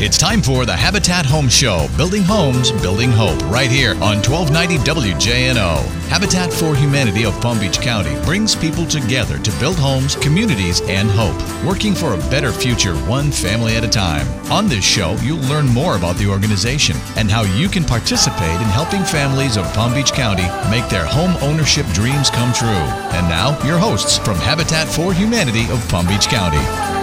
It's time for the Habitat Home Show, Building Homes, Building Hope, right here on 1290 WJNO. Habitat for Humanity of Palm Beach County brings people together to build homes, communities, and hope, working for a better future one family at a time. On this show, you'll learn more about the organization and how you can participate in helping families of Palm Beach County make their home ownership dreams come true. And now, your hosts from Habitat for Humanity of Palm Beach County.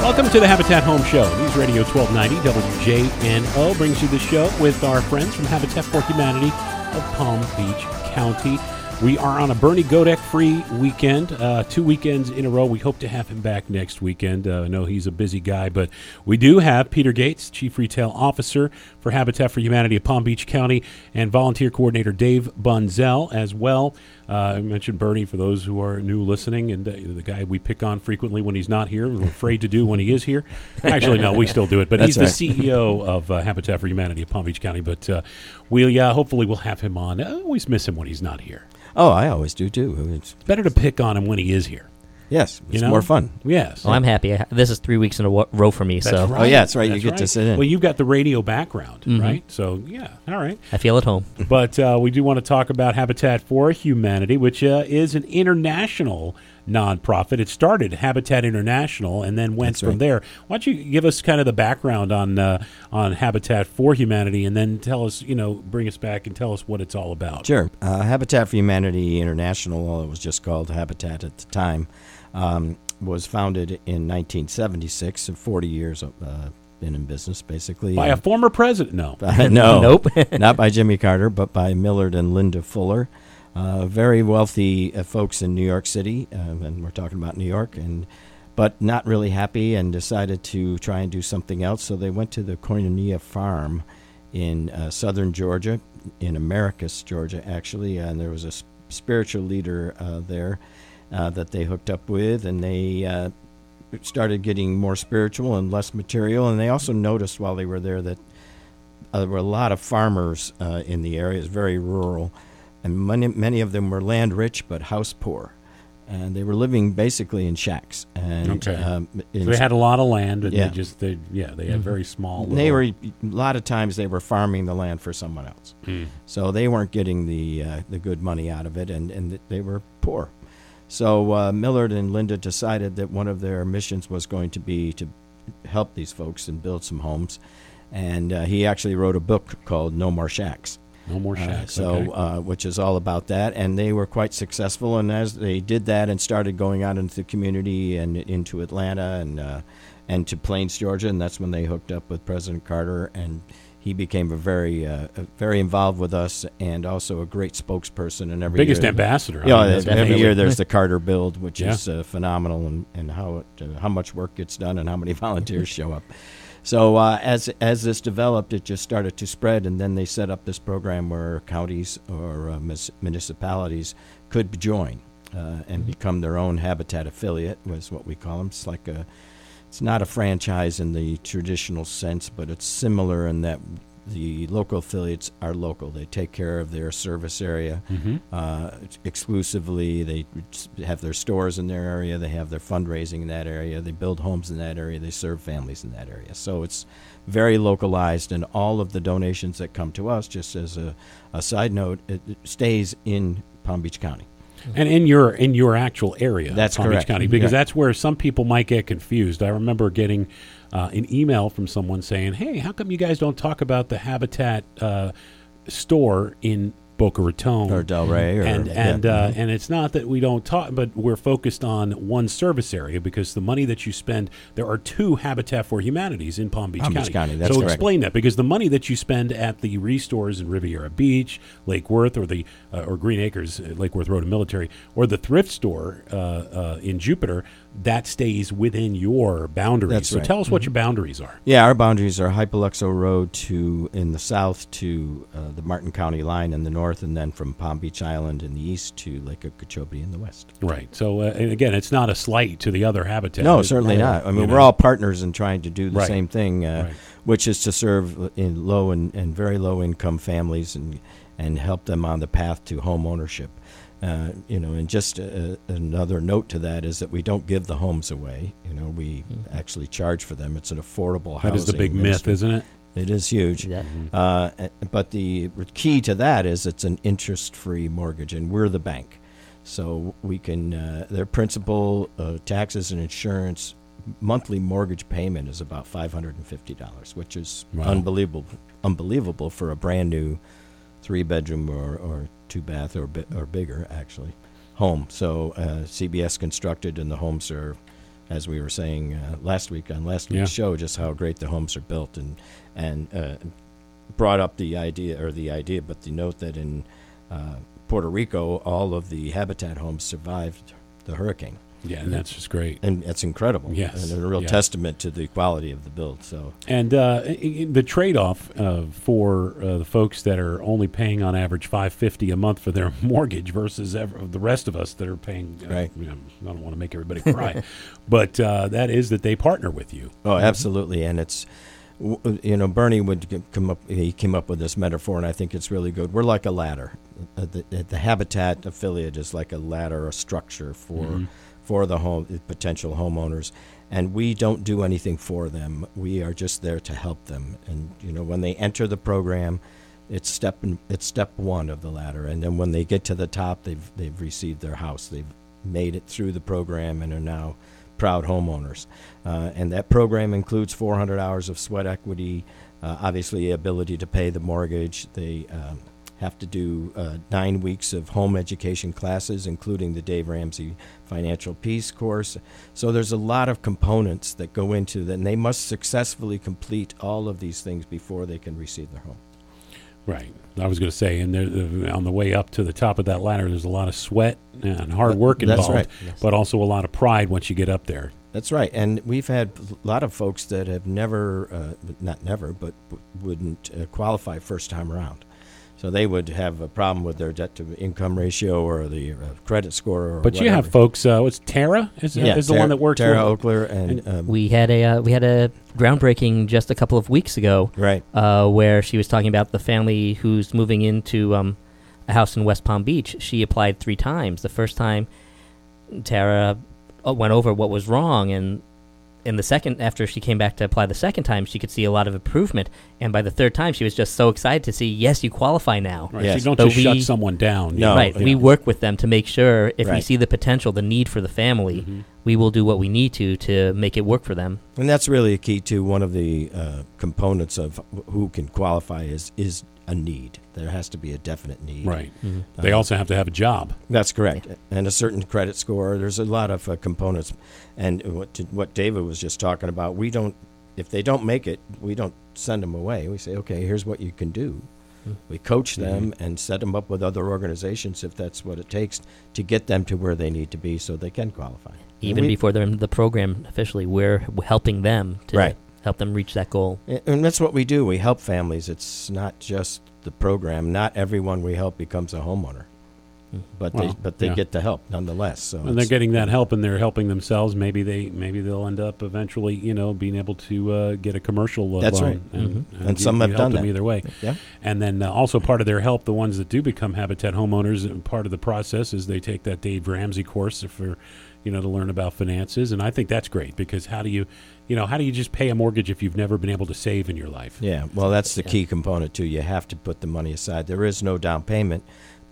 Welcome to the Habitat Home Show. News Radio 1290 WJNO brings you the show with our friends from Habitat for Humanity of Palm Beach County. We are on a Bernie Godek free weekend, uh, two weekends in a row. We hope to have him back next weekend. Uh, I know he's a busy guy, but we do have Peter Gates, Chief Retail Officer for Habitat for Humanity of Palm Beach County, and Volunteer Coordinator Dave Bunzel as well. Uh, I mentioned Bernie for those who are new listening, and uh, the guy we pick on frequently when he's not here, we're afraid to do when he is here. Actually, no, we still do it, but he's That's the CEO of uh, Habitat for Humanity of Palm Beach County. But uh, we uh, hopefully we'll have him on. I always miss him when he's not here. Oh, I always do too. It's better to pick on him when he is here. Yes, it's You know? more fun. Yes. Well, I'm happy. I- This is three weeks in a row for me, That's so right. Oh, yeah, that's right. You That's get to sit in. Well, you've got the radio background, Mhm. right? So, yeah, all right. I feel at home. but uh, we do want to talk about Habitat for Humanity, which uh, is an international nonprofit. It started Habitat International and then went That's from right. there. Why don't you give us kind of the background on uh, on Habitat for Humanity, and then tell us, you know, bring us back and tell us what it's all about. Sure. Uh, Habitat for Humanity International, well, it was just called Habitat at the time, um, was founded in 1976, so 40 years uh, been in business, basically. By a former president? No. no, Nope. not by Jimmy Carter, but by Millard and Linda Fuller. Uh, very wealthy uh, folks in New York City, uh, and we're talking about New York, and but not really happy, and decided to try and do something else. So they went to the Koinonia Farm in uh, southern Georgia, in Americus, Georgia, actually, and there was a spiritual leader uh, there uh, that they hooked up with, and they uh, started getting more spiritual and less material. And they also noticed while they were there that uh, there were a lot of farmers uh, in the area. It's very rural, and many many of them were land rich but house poor, and they were living basically in shacks. And Okay. um, in So they had a lot of land, and Yeah. they just, they, yeah, they had very small. they were a lot of times they were farming the land for someone else, Hmm. so they weren't getting the uh, the good money out of it, and and they were poor. So uh, Millard and Linda decided that one of their missions was going to be to help these folks and build some homes, and uh, he actually wrote a book called No More Shacks. no more Uh, shacks. so, okay. uh, which is all about that, and they were quite successful. And as they did that and started going out into the community and into Atlanta and uh, and to Plains, Georgia, and that's when they hooked up with President Carter, and he became a very uh, very involved with us, and also a great spokesperson. And every biggest year, ambassador. Yeah, mean, every definitely. year there's the Carter Build, which Yeah. is uh, phenomenal, and, and how it, uh, how much work gets done and how many volunteers show up. So uh, as as this developed, it just started to spread, and then they set up this program where counties or uh, mis- municipalities could join uh, and become their own habitat affiliate, was what we call them. It's like a it's not a franchise in the traditional sense, but it's similar in that the local affiliates are local. They take care of their service area Mm-hmm. uh, exclusively. They have their stores in their area. They have their fundraising in that area. They build homes in that area. They serve families in that area. So it's very localized, and all of the donations that come to us, just as a, a side note, it, it stays in Palm Beach County. And in your in your actual area, That's Palm Beach. County, because Yeah. that's where some people might get confused. I remember getting uh, an email from someone saying, "Hey, how come you guys don't talk about the Habitat uh, store in Boca Raton Or Delray or- and yeah. and uh, and it's not that we don't talk, but we're focused on one service area because the money that you spend, there are two Habitat for Humanities in Palm Beach Palm Beach County. So correct. explain that because the money that you spend at the restores in Riviera Beach, Lake Worth, or the uh, or Green Acres, uh, Lake Worth Road and Military, or the thrift store uh, uh, in Jupiter, that stays within your boundaries. That's so right. tell us what your boundaries are. Yeah, our boundaries are Hypoluxo Road to in the south to uh, the Martin County line in the north, and then from Palm Beach Island in the east to Lake Okeechobee in the west. Right. So uh, again, it's not a slight to the other habitat. No, certainly you not. I mean, know. we're all partners in trying to do the Right. same thing, uh, which is to serve in low and, and very low income families and and help them on the path to home ownership. Uh, you know, and just uh, another note to that is that we don't give the homes away. You know, we actually charge for them. It's an affordable housing. That is the big myth, isn't it? It is huge. Yeah. Uh, but the key to that is it's an interest free mortgage, and we're the bank. So we can, uh, their principal, uh, taxes, and insurance, monthly mortgage payment is about $550, which is Wow. unbelievable, unbelievable for a brand new three bedroom or, or two bath or, bi- or bigger, actually, home. So uh, CBS constructed, and the homes are, as we were saying uh, last week on last week's Yeah. show, just how great the homes are built, and and uh, brought up the idea or the idea, but the note that in uh, Puerto Rico, all of the habitat homes survived the hurricane, Yeah, and that's just great. and it's incredible. Yes, and a real yeah. testament to the quality of the build. So And uh, the trade-off uh, for uh, the folks that are only paying on average five fifty a month for their mortgage versus ev- the rest of us that are paying. Uh, Right. you know, I don't want to make everybody cry, but uh, that is that they partner with you. Oh, absolutely, and it's you know Bernie would come up. He came up with this metaphor, and I think it's really good. We're like a ladder. Uh, the, the Habitat affiliate is like a ladder, a structure for for the home potential homeowners, and we don't do anything for them. We are just there to help them. And you know when they enter the program. It's step it's step one of the ladder, and then when they get to the top, they've they've received their house. They've made it through the program and are now proud homeowners. Uh, and that program includes 400 hours of sweat equity, uh, obviously, ability to pay the mortgage. They um, have to do uh, nine weeks of home education classes, including the Dave Ramsey Financial Peace course. So there's a lot of components that go into that, and they must successfully complete all of these things before they can receive their home. Right. I was going to say, and there, on the way up to the top of that ladder, there's a lot of sweat and hard work involved, That's involved, right. but also a lot of pride once you get up there. That's right, and we've had a lot of folks that have never, uh, not never, but wouldn't uh, qualify first time around. So they would have a problem with their debt to income ratio or the uh, credit score. Or But you have folks. Uh, what's Tara? Is, yeah, is the one that works Tara with- Oakler and, um, We had a uh, we had a groundbreaking just a couple of weeks ago, right. uh, where she was talking about the family who's moving into um, a house in West Palm Beach. She applied three times. The first time, Tara uh, went over what was wrong, and in the second, after she came back to apply the second time, she could see a lot of improvement. And by the third time, she was just so excited to see, yes, you qualify now. Right. Yes. So you don't But just shut someone down. No. right. Yeah. We work with them to make sure if we see the potential, the need for the family, Mm-hmm. we will do what we need to to make it work for them. And that's really a key to one of the uh, components of who can qualify is is a need. There has to be a definite need. Right. Mm-hmm. They also have to have a job. That's correct, and a certain credit score. There's a lot of uh, components, and what to, what David was just talking about. We don't, if they don't make it, we don't send them away. We say, okay, here's what you can do. We coach them and set them up with other organizations if that's what it takes to get them to where they need to be so they can qualify. Even We- before they're in the program officially, we're helping them to Right. Help them reach that goal. And that's what we do. We help families. It's not just the program. Not everyone we help becomes a homeowner, but they but they yeah. get the help nonetheless. So and they're getting that help and they're helping themselves maybe they maybe they'll end up eventually you know being able to uh, get a commercial uh, That's loan right. and, Mhm. And you- some you have help done them that. either way Yeah. and then uh, also part of their help the ones that do become habitat homeowners part of the process is they take that dave ramsey course for you know to learn about finances and i think that's great because how do you you know how do you just pay a mortgage if you've never been able to save in your life Yeah, well, that's the key component too. You have to put the money aside. There is no down payment,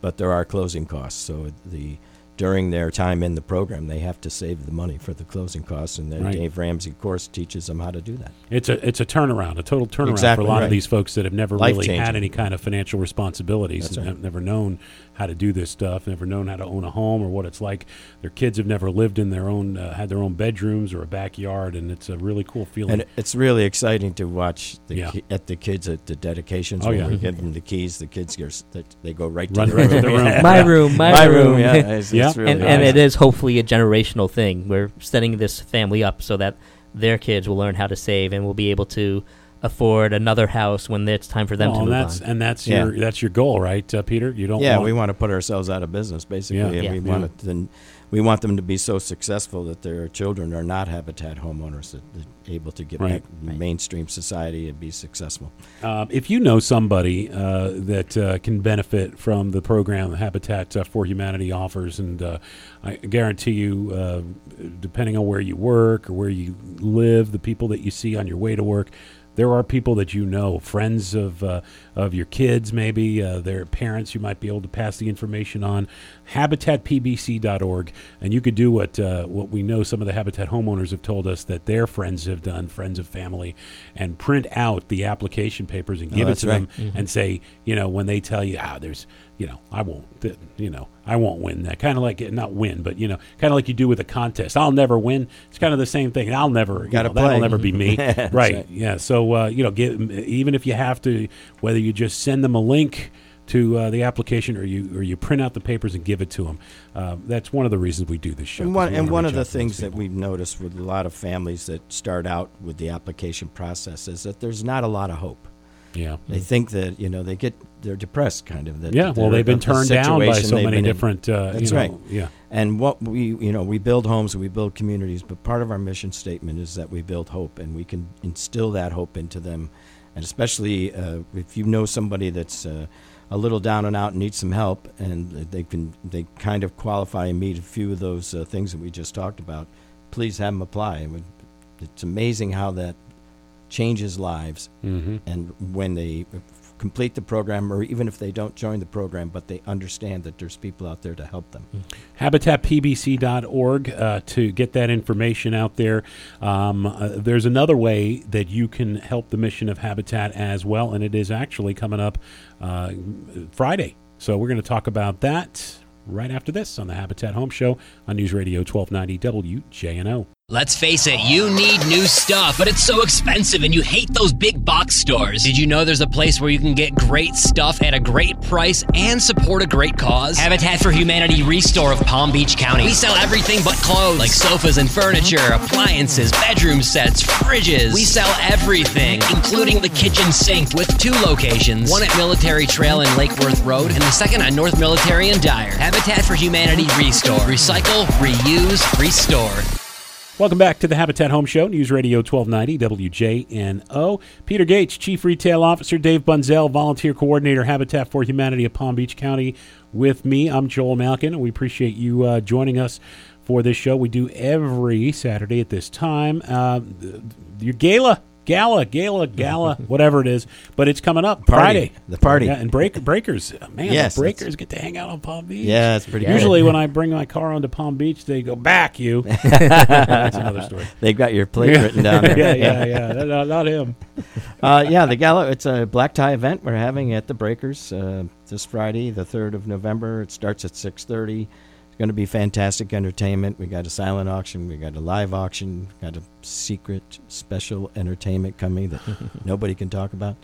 but there are closing costs. So the during their time in the program, they have to save the money for the closing costs, and then Right. Dave Ramsey course teaches them how to do that. It's a it's a turnaround, a total turnaround Exactly for a lot of these folks that have never really Life-changing. had any kind of financial responsibilities That's and right. have never known how to do this stuff, never known how to own a home or what it's like. Their kids have never lived in their own, uh, had their own bedrooms or a backyard, and it's a really cool feeling. And it's really exciting to watch the Yeah. ki- at the kids at the dedications Oh, when yeah. we give them the keys. The kids get, that they go right to Run the right to room. the room. Yeah. My room, my room. Yeah, it's, Yeah. really and, and it is hopefully a generational thing. We're setting this family up so that their kids will learn how to save and will be able to afford another house when it's time for them Well, to and move that's on. and that's Yeah. your that's your goal, right, uh, Peter? You don't. yeah, want, we want to put ourselves out of business, basically, Yeah. and Yeah. we Yeah. want it then we want them to be so successful that their children are not habitat homeowners that they're able to get Right. back in mainstream society and be successful. Um, if you know somebody uh, that uh, can benefit from the program that Habitat uh, for Humanity offers, and uh, I guarantee you, uh, depending on where you work or where you live, the people that you see on your way to work, there are people that you know, friends of uh, of your kids, maybe uh, their parents. You might be able to pass the information on. HabitatPBC.org, and you could do what uh, what we know some of the Habitat homeowners have told us that their friends have done, friends of family, and print out the application papers and Oh, give it to right. them, and say, you know, when they tell you, ah, there's, you know, I won't, you know, I won't win that. Kind of like not win, but you know, kind of like you do with a contest. I'll never win. It's kind of the same thing. I'll never, Gotta know, that'll never be me. Right. right. Yeah. So uh, you know, get, even if you have to, whether you just send them a link to uh, the application or you or you print out the papers and give it to them. Uh, that's one of the reasons we do this show. And one, and one of the out to those things that we've noticed with a lot of families that start out with the application process is that there's not a lot of hope. Yeah. They think that you know they get they're depressed, kind of. That Yeah, well, they've been turned down by so many different. Uh, That's you know, right. Yeah, And what we, you know, we build homes and we build communities, but part of our mission statement is that we build hope and we can instill that hope into them. And especially uh, if you know somebody that's uh, a little down and out and needs some help, and they can, they kind of qualify and meet a few of those uh, things that we just talked about, please have them apply. It's amazing how that changes lives. mm-hmm. And when they complete the program, or even if they don't join the program, but they understand that there's people out there to help them. habitatpbc.org uh, to get that information out there. Um, uh, there's another way that you can help the mission of Habitat as well, and it is actually coming up uh, Friday. So we're going to talk about that right after this on the Habitat Home Show on News Radio 1290 WJNO. Let's face it, you need new stuff, but it's so expensive and you hate those big box stores. Did you know there's a place where you can get great stuff at a great price and support a great cause? Habitat for Humanity Restore of Palm Beach County. We sell everything but clothes, like sofas and furniture, appliances, bedroom sets, fridges. We sell everything, including the kitchen sink with two locations one at Military Trail and Lake Worth Road, and the second on North Military and Dyer. Habitat for Humanity Restore. Recycle, reuse, restore. Welcome back to the Habitat Home Show, News Radio 1290 WJNO. Peter Gates, Chief Retail Officer, Dave Bunzel, Volunteer Coordinator, Habitat for Humanity of Palm Beach County, with me. I'm Joel Malkin, and we appreciate you uh, joining us for this show. We do every Saturday at this time. Uh, your gala, gala, gala, gala, whatever it is, but it's coming up Party. Friday. The party. Yeah, and break, breakers. Man, Yes, the breakers get to hang out on Palm Beach. Yeah, it's pretty good. Usually, when I bring my car onto Palm Beach, they go back you. That's another story. They've got your plate written down there. yeah, yeah, yeah. No, no, not him. uh, yeah, the gala. It's a black tie event we're having at the Breakers uh, this Friday, the third of November. It starts at six thirty. It's going to be fantastic entertainment. We got a silent auction. We got a live auction. Got a secret special entertainment coming that nobody can talk about.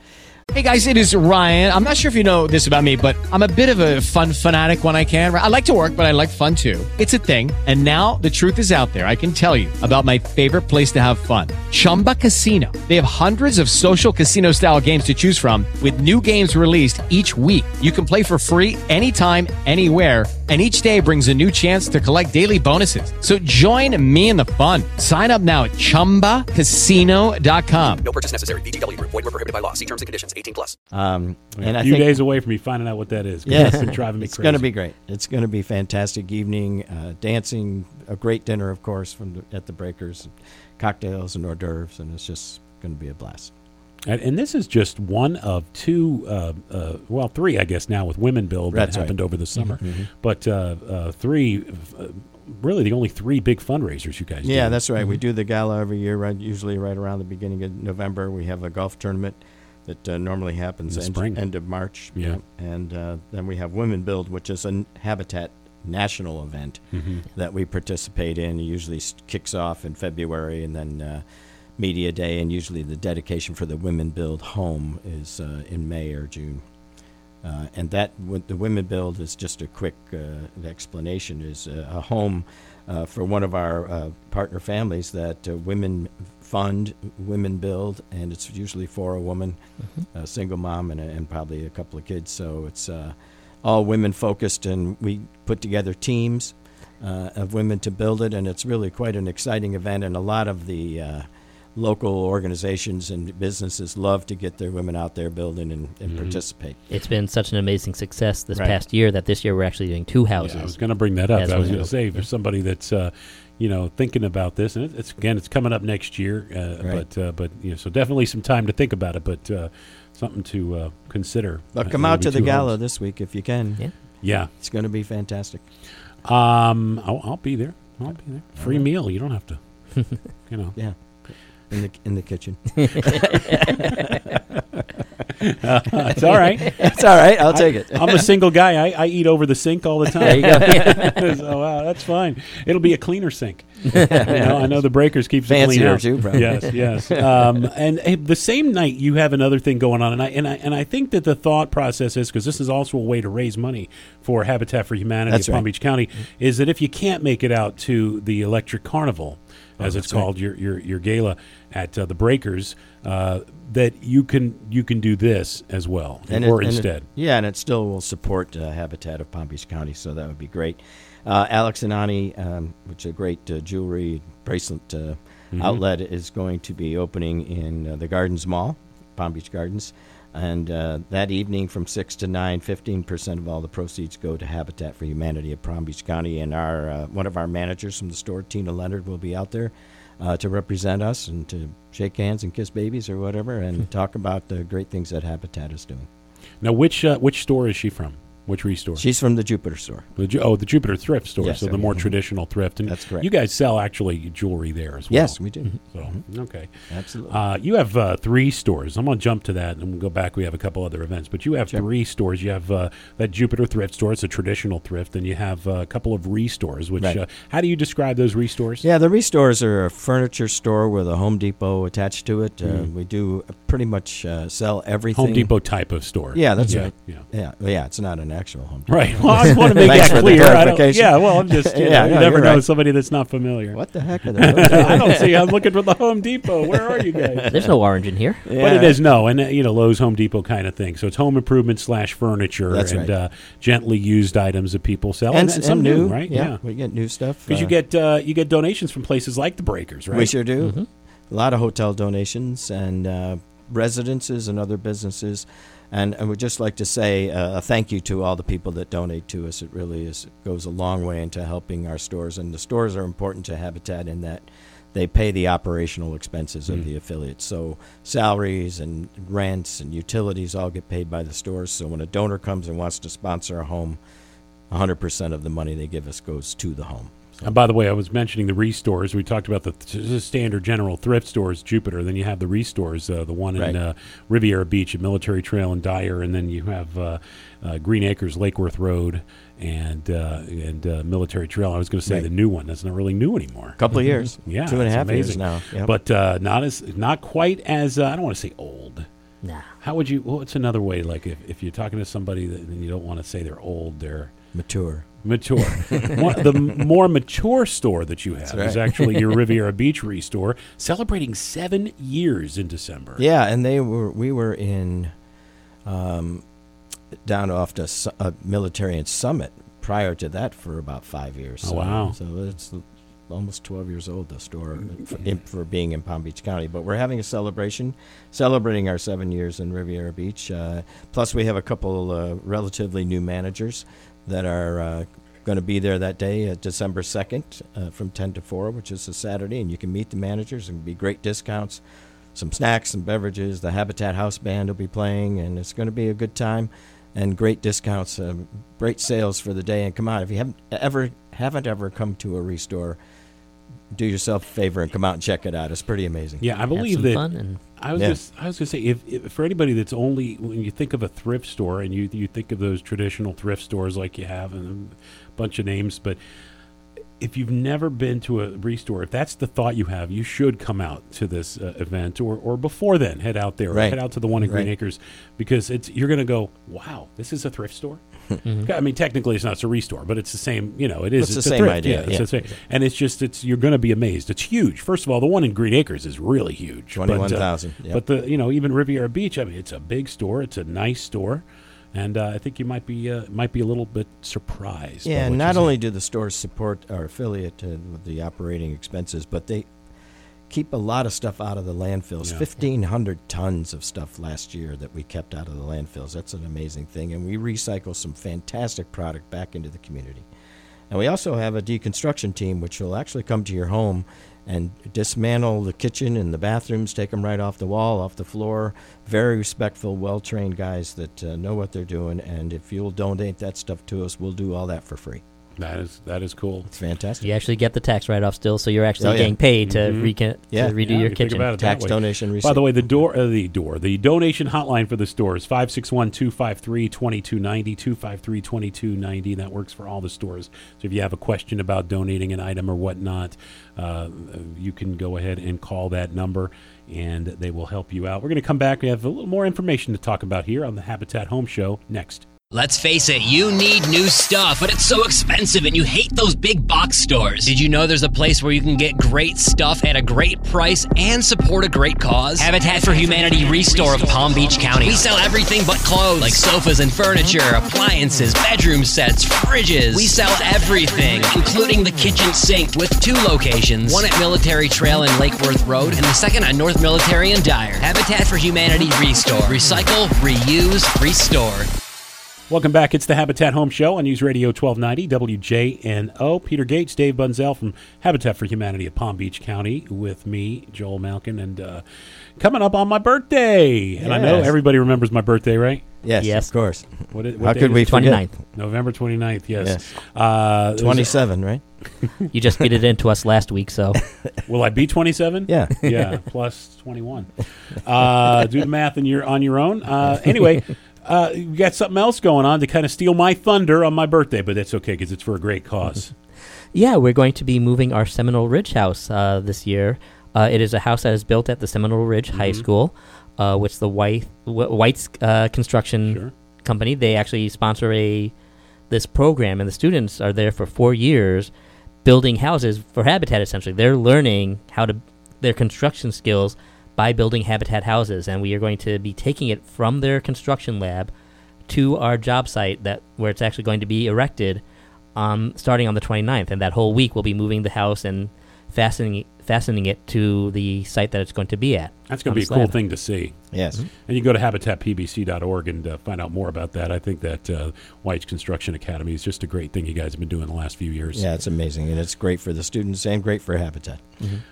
Hey guys, it is Ryan. I'm not sure if you know this about me, but I'm a bit of a fun fanatic when I can. I like to work, but I like fun too. It's a thing. And now the truth is out there. I can tell you about my favorite place to have fun Chumba Casino. They have hundreds of social casino style games to choose from, with new games released each week. You can play for free anytime, anywhere. And each day brings a new chance to collect daily bonuses. So join me in the fun. Sign up now at chumbacasino.com. No purchase necessary. VGW Group. Void were prohibited by law. See terms and conditions. 18 plus. Um, and a few think days away from me finding out what that is. Yes, it's been driving me it's crazy. going to be great. It's going to be fantastic evening, uh, dancing, a great dinner, of course, from the, at the Breakers, cocktails and hors d'oeuvres, and it's just going to be a blast. And, and this is just one of two, uh, uh, well, three, I guess, now with Women Build That's that right. happened over the summer. Mhm. But uh, uh, three, uh, really the only three big fundraisers you guys do. Yeah, that's right. We Mhm. do the gala every year, right? Usually right around the beginning of November. We have a golf tournament that uh, normally happens In the end, spring. end of March. Yeah. and uh, then we have Women Build, which is a n- Habitat national event Mhm. that we participate in. It usually s- kicks off in February, and then uh, Media Day, and usually the dedication for the Women Build home is uh, in May or June. Uh, and that the women build is just a quick uh, explanation is a home uh, for one of our uh, partner families that uh, women fund women build and it's usually for a woman a single mom and, a, and probably a couple of kids so it's uh, all women focused and we put together teams uh, of women to build it and it's really quite an exciting event and a lot of the uh, local organizations and businesses love to get their women out there building and, and Mhm. participate It's been such an amazing success this Right. past year that this year we're actually doing two houses. Yeah, I was going to bring that up. I was going to say for somebody that's uh, you know thinking about this, and it's again it's coming up next year, uh, Right. but uh, but you know so definitely some time to think about it, but uh, something to uh, consider. But Uh, come it'll out to the gala homes. this week if you can. Yeah. Yeah. It's going to be fantastic. Um, I'll, I'll be there. I'll be there. Free right. meal. You don't have to. You know. Yeah. In the in the kitchen. it's all right. It's all right. I'll take it. I'm a single guy. I, I eat over the sink all the time. There you go. so wow, that's fine. It'll be a cleaner sink. you know, I know the breakers keeps it clean Fancier, too, probably. Yes, yes. Um, and hey, the same night you have another thing going on, and I and I and I think that the thought process is because this is also a way to raise money for Habitat for Humanity That's of Palm. Beach County. Is that if you can't make it out to the Electric Carnival, as Oh, it's that's right. called, your your your gala at uh, the Breakers, uh, that you can you can do this as well, And or it- and it- instead. yeah, and it still will support uh, Habitat of Palm Beach County, so that would be great. Uh, Alex and Ani, um, which is a great uh, jewelry bracelet uh, Mhm. outlet, is going to be opening in uh, the Gardens Mall, Palm Beach Gardens. And uh, that evening from 6 to 9, 15% of all the proceeds go to Habitat for Humanity of Palm Beach County. And our uh, one of our managers from the store, Tina Leonard, will be out there uh, to represent us and to shake hands and kiss babies or whatever and talk about the great things that Habitat is doing. Now, which uh, which store is she from? Which restore? She's from the Jupiter store. The, Ju- oh, the Jupiter thrift store. Yes, so the more Mhm. traditional thrift. And That's correct. You guys sell actually jewelry there as well. Yes, we do. So okay, Absolutely. Uh, you have uh, three stores. I'm going to jump to that, and we'll go back. We have a couple other events, but you have Sure. three stores. You have uh, that Jupiter thrift store. It's a traditional thrift, and you have uh, a couple of restores. Which Right. uh, how do you describe those restores? Yeah, the restores are a furniture store with a Home Depot attached to it. Uh, Mhm. we do pretty much uh, sell everything. Home Depot type of store. Yeah, that's Yeah, right. yeah. yeah, yeah. It's not an actual Home Right. Well, I just want to make that clear. I don't- clarification. yeah. Well, I'm just. You, Yeah, know, you no, never you're know right. somebody that's not familiar. What the heck are they? I don't see. I'm looking for the Home Depot. Where are you guys? There's no orange in here. But it is no, and uh, you know Lowe's, Home Depot kind of thing. So it's home improvement slash furniture That's and right. uh, gently used items that people sell, and, and, and some new, right? Yeah, we get new stuff. because you uh, get uh, you get donations from places like the Breakers, right? We sure do. Mhm. A lot of hotel donations and uh, residences and other businesses. And I would just like to say uh, a thank you to all the people that donate to us. It really is it goes a long way into helping our stores. And the stores are important to Habitat in that they pay the operational expenses of Mm. the affiliates. So salaries and rents and utilities all get paid by the stores. So when a donor comes and wants to sponsor a home, 100% of the money they give us goes to the home. So- And by the way, I was mentioning the restores. We talked about the, th- the standard general thrift stores, Jupiter. Then you have the restores, uh, the one Right. in uh, Riviera Beach at Military Trail and Dyer, and then you have uh, uh, Green Acres, Lakeworth Road, and uh, and uh, Military Trail. I was going to say Right. the new one. That's not really new anymore. A couple of years. Yeah, two and a half and a it's half years amazing. now. Yep. but uh, not as not quite as uh, I don't want to say old. Nah. How would you? What's another way? Like if, if you're talking to somebody that and you don't want to say they're old, they're mature. Mature. One, the more mature store that you have That's is actually your Riviera Beach restore, celebrating seven years in December. Yeah, and they were. We were in, um, down off the Su- uh, military and Summit prior to that for about five years. Oh, So- wow. So it's almost twelve years old. The store for, in, for being in Palm Beach County, but we're having a celebration, celebrating our seven years in Riviera Beach. Uh, plus, we have a couple uh, relatively new managers that are. Uh, Going to be there that day, uh, December 2nd, uh, from 10 to 4, which is a Saturday, and you can meet the managers and be great discounts some snacks, some beverages. The Habitat House Band will be playing, and it's going to be a good time and great discounts, uh, great sales for the day. And come on, if you haven't ever haven't ever come to a restore, do yourself a favor and come out and check it out. It's pretty amazing. Yeah, I believe that. And, I was Yeah. just, I was going to say if, if for anybody that's only when you think of a thrift store and you you think of those traditional thrift stores like you have and a bunch of names, but if you've never been to a restore, if that's the thought you have, you should come out to this uh, event or, or before then head out there or Right. head out to the one in Green Right. Acres because it's you're going to go, wow, this is a thrift store. I mean, technically, it's not it's a restore, but it's the same. You know, it is. It's the a same thrift, idea, Yeah, it's yeah. the same. and it's just it's you're going to be amazed. It's huge. First of all, the one in Green Acres is really huge. but, uh, 21,000, yep. But the you know even Riviera Beach, I mean, it's a big store. It's a nice store, and uh, I think you might be uh, might be a little bit surprised. Yeah, and not only do the stores support our affiliate with the operating expenses, but they keep a lot of stuff out of the landfills. Yeah. 1,500 tons of stuff last year that we kept out of the landfills. That's an amazing thing. And we recycle some fantastic product back into the community. And we also have a deconstruction team which will actually come to your home and dismantle the kitchen and the bathrooms, take them right off the wall, off the floor. Very respectful, well trained guys that uh, know what they're doing. And if you'll donate that stuff to us, we'll do all that for free. That is that is cool. It's fantastic. You actually get the tax write off still, so you're actually Oh, yeah. getting paid to, Mhm. recon- Yeah. to redo Yeah, your you kitchen. about Tax way. donation By the way, the door, uh, the door, the donation hotline for the store is 561-253-2290, 253-2290. That works for all the stores. So if you have a question about donating an item or whatnot, uh, you can go ahead and call that number, and they will help you out. We're going to come back. We have a little more information to talk about here on the Habitat Home Show next. Let's face it, you need new stuff, but it's so expensive and you hate those big box stores. Did you know there's a place where you can get great stuff at a great price and support a great cause? Habitat for Humanity Restore of Palm Beach County. We sell everything but clothes, like sofas and furniture, appliances, bedroom sets, fridges. We sell everything, including the kitchen sink, with two locations one at Military Trail and Lake Worth Road, and the second on North Military and Dyer. Habitat for Humanity Restore. Recycle, reuse, restore. Welcome back. It's the Habitat Home Show on News Radio 1290 WJNO. Peter Gates, Dave Bunzel from Habitat for Humanity of Palm Beach County with me, Joel Malkin, and uh, coming up on my birthday. And I know everybody remembers my birthday, right? Yes, Yes. of course. What, what How could is we it? forget? 29th. November 29th, yes. Yes. Uh, there's- 27, right? You just beat it into us last week, so Will I be 27? Yeah. yeah, plus 21. Uh, do the math on your, on your own. Uh, anyway, uh, you got something else going on to kind of steal my thunder on my birthday, but that's okay because it's for a great cause. yeah, we're going to be moving our Seminole Ridge house uh, this year. Uh, it is a house that is built at the Seminole Ridge High Mhm. School, uh, which the White White's uh, construction Sure. company. They actually sponsor a this program, and the students are there for four years, building houses for Habitat. Essentially, they're learning how to their construction skills by building Habitat houses, and we are going to be taking it from their construction lab to our job site that where it's actually going to be erected, um, starting on the 29th. And that whole week, we'll be moving the house and fastening fastening it to the site that it's going to be at. That's going to be the a cool thing to see. Yes. And you can go to habitatpbc.org and uh, find out more about that. I think that uh, White's Construction Academy is just a great thing you guys have been doing the last few years. Yeah, it's amazing. And it's great for the students and great for Habitat.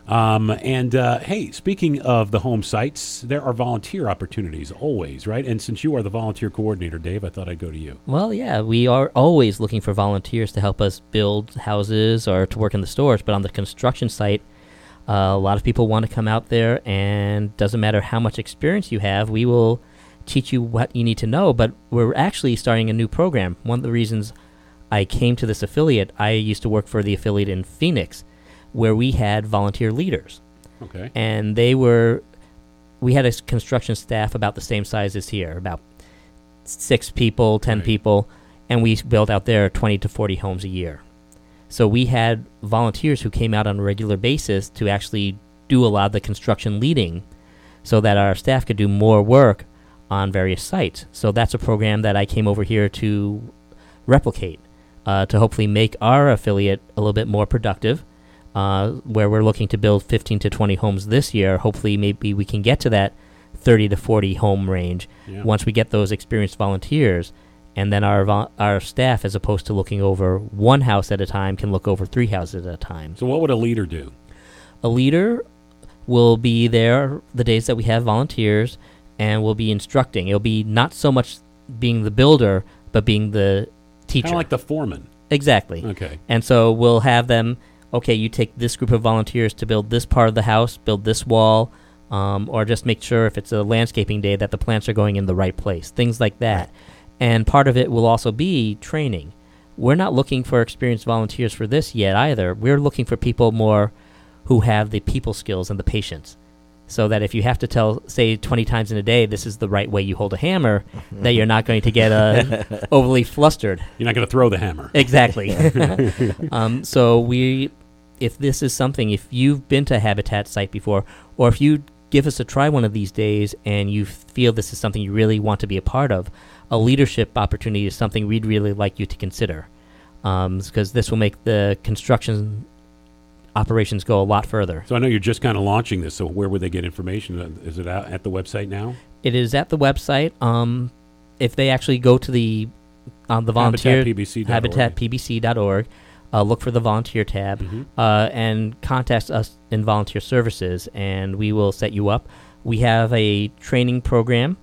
Um, and uh, hey, speaking of the home sites, there are volunteer opportunities always, right? And since you are the volunteer coordinator, Dave, I thought I'd go to you. Well, yeah, we are always looking for volunteers to help us build houses or to work in the stores. But on the construction site, uh, a lot of people want to come out there, and doesn't matter how much experience you have, we will teach you what you need to know. But we're actually starting a new program. One of the reasons I came to this affiliate, I used to work for the affiliate in Phoenix, where we had volunteer leaders Okay. and they were we had a construction staff about the same size as here about six people ten Right. people and we built out there 20 to 40 homes a year so we had volunteers who came out on a regular basis to actually do a lot of the construction leading so that our staff could do more work on various sites so that's a program that i came over here to replicate uh, to hopefully make our affiliate a little bit more productive uh, where we're looking to build 15 to 20 homes this year. Hopefully, maybe we can get to that 30 to 40 home range Yeah. once we get those experienced volunteers. And then our our staff, as opposed to looking over one house at a time, can look over three houses at a time. So, what would a leader do? A leader will be there the days that we have volunteers and will be instructing. It'll be not so much being the builder, but being the teacher. Kind of like the foreman. Exactly. Okay. And so we'll have them, okay, you take this group of volunteers to build this part of the house, build this wall, um, or just make sure if it's a landscaping day that the plants are going in the right place, things like that. And part of it will also be training. We're not looking for experienced volunteers for this yet either. We're looking for people more who have the people skills and the patience. So that if you have to tell, say, 20 times in a day, this is the right way you hold a hammer, that you're not going to get uh, overly flustered. You're not going to throw the hammer. Exactly. um, so we, if this is something, if you've been to a habitat site before, or if you give us a try one of these days and you feel this is something you really want to be a part of, a leadership opportunity is something we'd really like you to consider, because this will make the construction operations go a lot further. So I know you're just kind of launching this. So where would they get information? Is it out at the website now? It is at the website. Um, if they actually go to the um, the volunteer HabitatPBC.org. habitatpbc.org, uh, look for the volunteer tab, Mm-hmm. uh, and contact us in volunteer services, and we will set you up. We have a training program.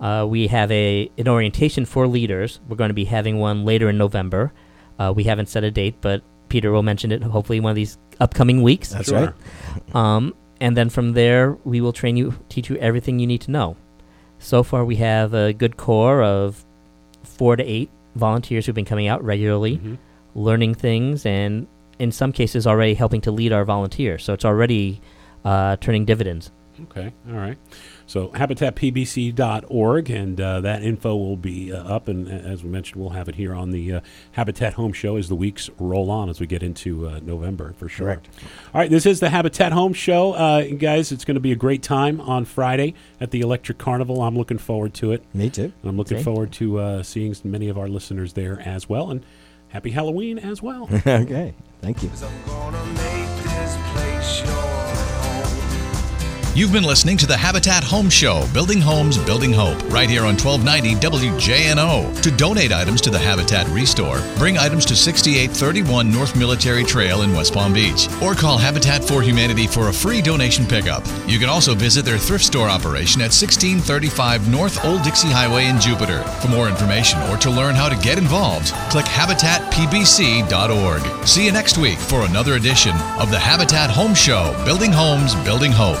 Uh, we have a an orientation for leaders. We're going to be having one later in November. Uh, we haven't set a date, but Peter will mention it hopefully one of these upcoming weeks. That's Sure. Um, and then from there, we will train you, teach you everything you need to know. So far, we have a good core of four to eight volunteers who've been coming out regularly, Mhm. learning things, and in some cases, already helping to lead our volunteers. So it's already uh, turning dividends. Okay, all right. So habitatpbc.org, and uh, that info will be uh, up. And uh, as we mentioned, we'll have it here on the uh, Habitat Home Show as the weeks roll on as we get into uh, November for sure. Correct. All right, this is the Habitat Home Show, uh, guys. It's going to be a great time on Friday at the Electric Carnival. I'm looking forward to it. Me too. And I'm looking Same. forward to uh, seeing many of our listeners there as well. And happy Halloween as well. okay. Thank you. You've been listening to the Habitat Home Show, Building Homes, Building Hope, right here on 1290 WJNO. To donate items to the Habitat Restore, bring items to 6831 North Military Trail in West Palm Beach, or call Habitat for Humanity for a free donation pickup. You can also visit their thrift store operation at 1635 North Old Dixie Highway in Jupiter. For more information or to learn how to get involved, click habitatpbc.org. See you next week for another edition of the Habitat Home Show, Building Homes, Building Hope.